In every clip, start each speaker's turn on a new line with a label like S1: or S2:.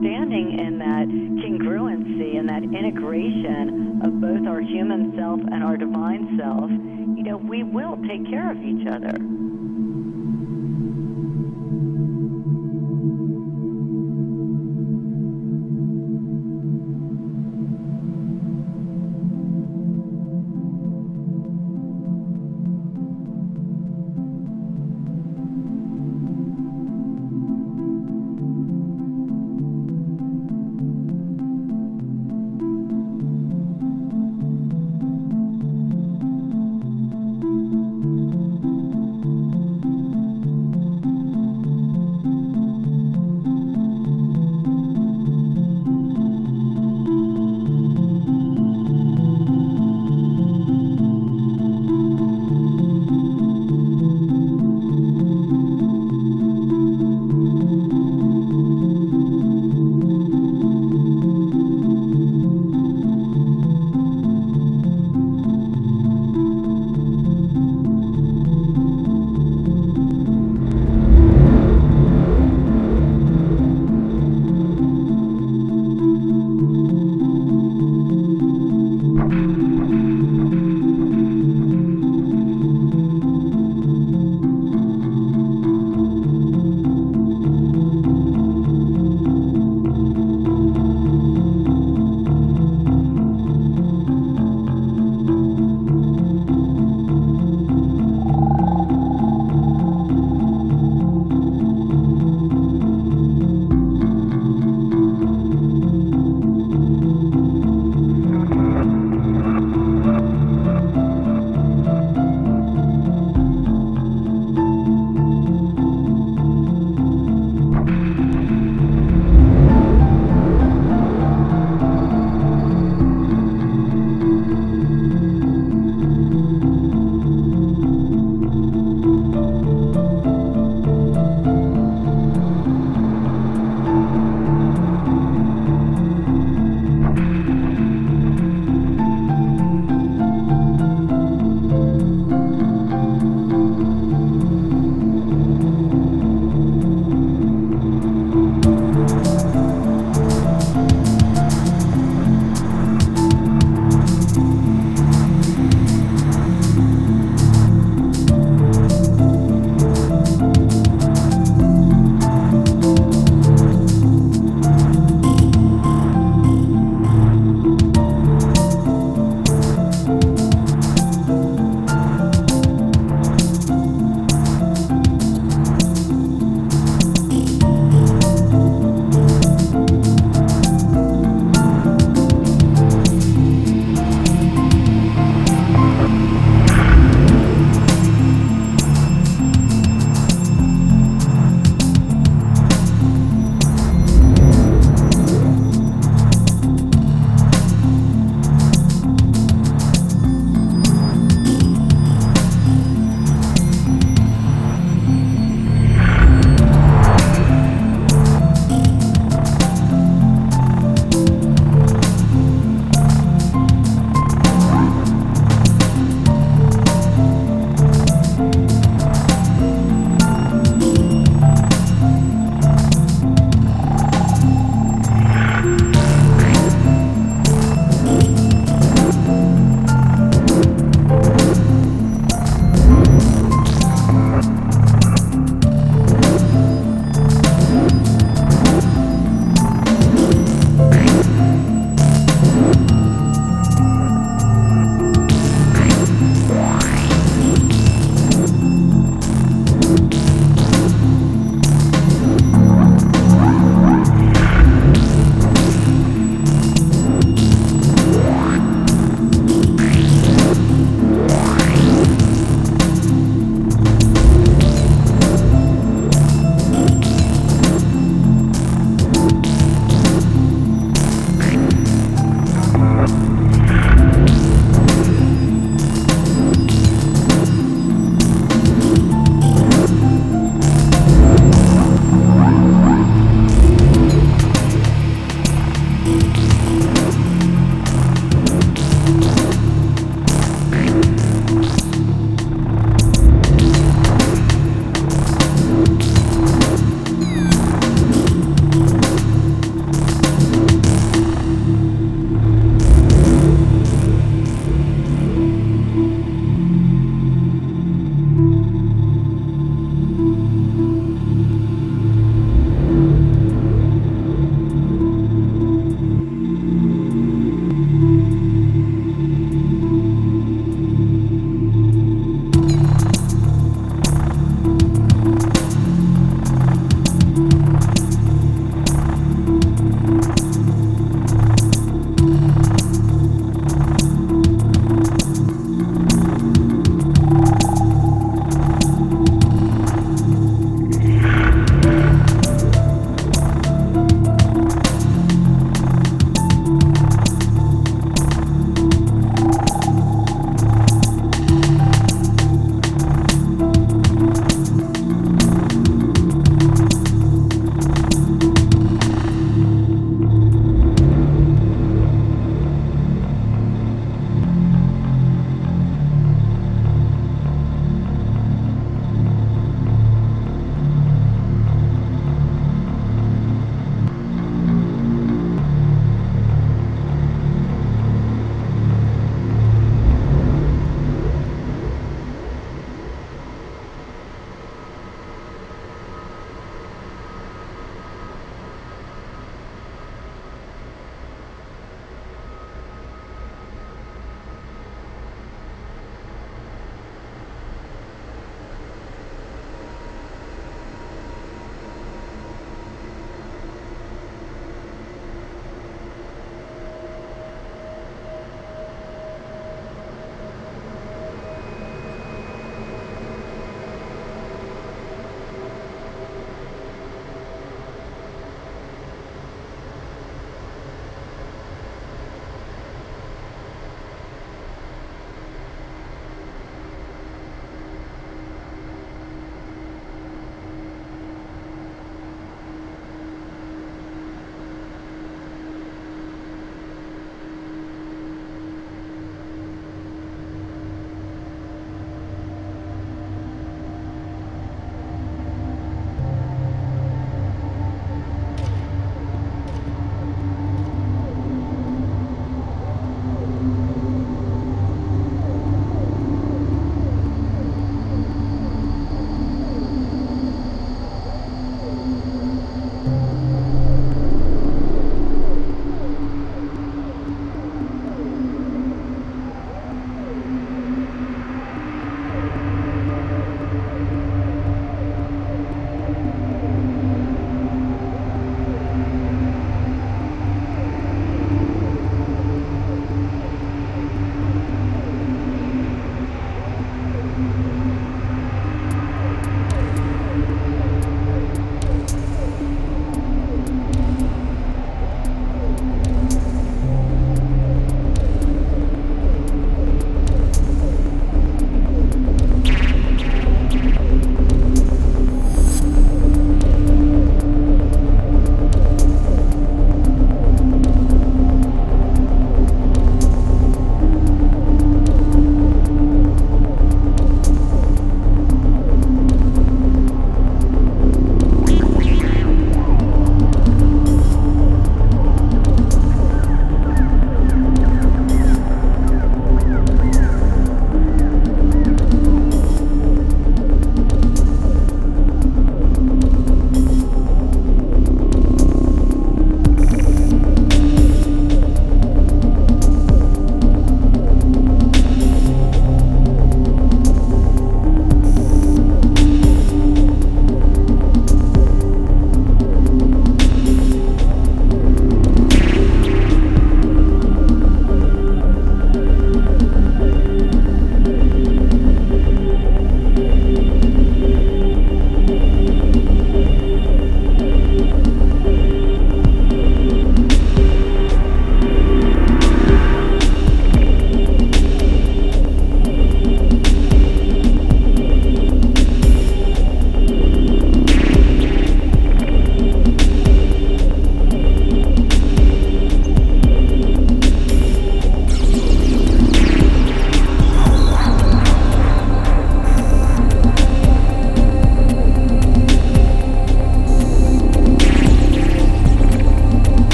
S1: And standing in that congruency and that integration of both our human self and our divine self, you know, we will take care of each other.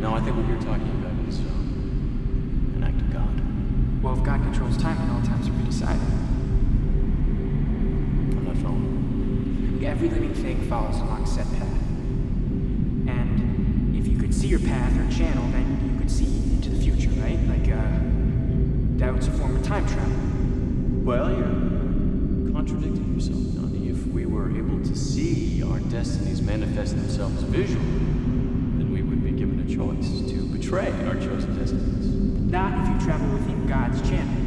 S2: No, I think what you're talking about is um, an act of God.
S3: Well, if God controls time then all times are predecided,
S2: I'm not following.
S3: every living thing follows along a set path. And if you could see your path or channel, then you could see into the future, right? Like, uh, that was a form of time travel.
S2: Well, you're contradicting yourself, Donnie. If we were able to see our destinies manifest themselves visually, then we would be given a choice to betray our chosen destinies.
S3: Not if you travel within God's channel.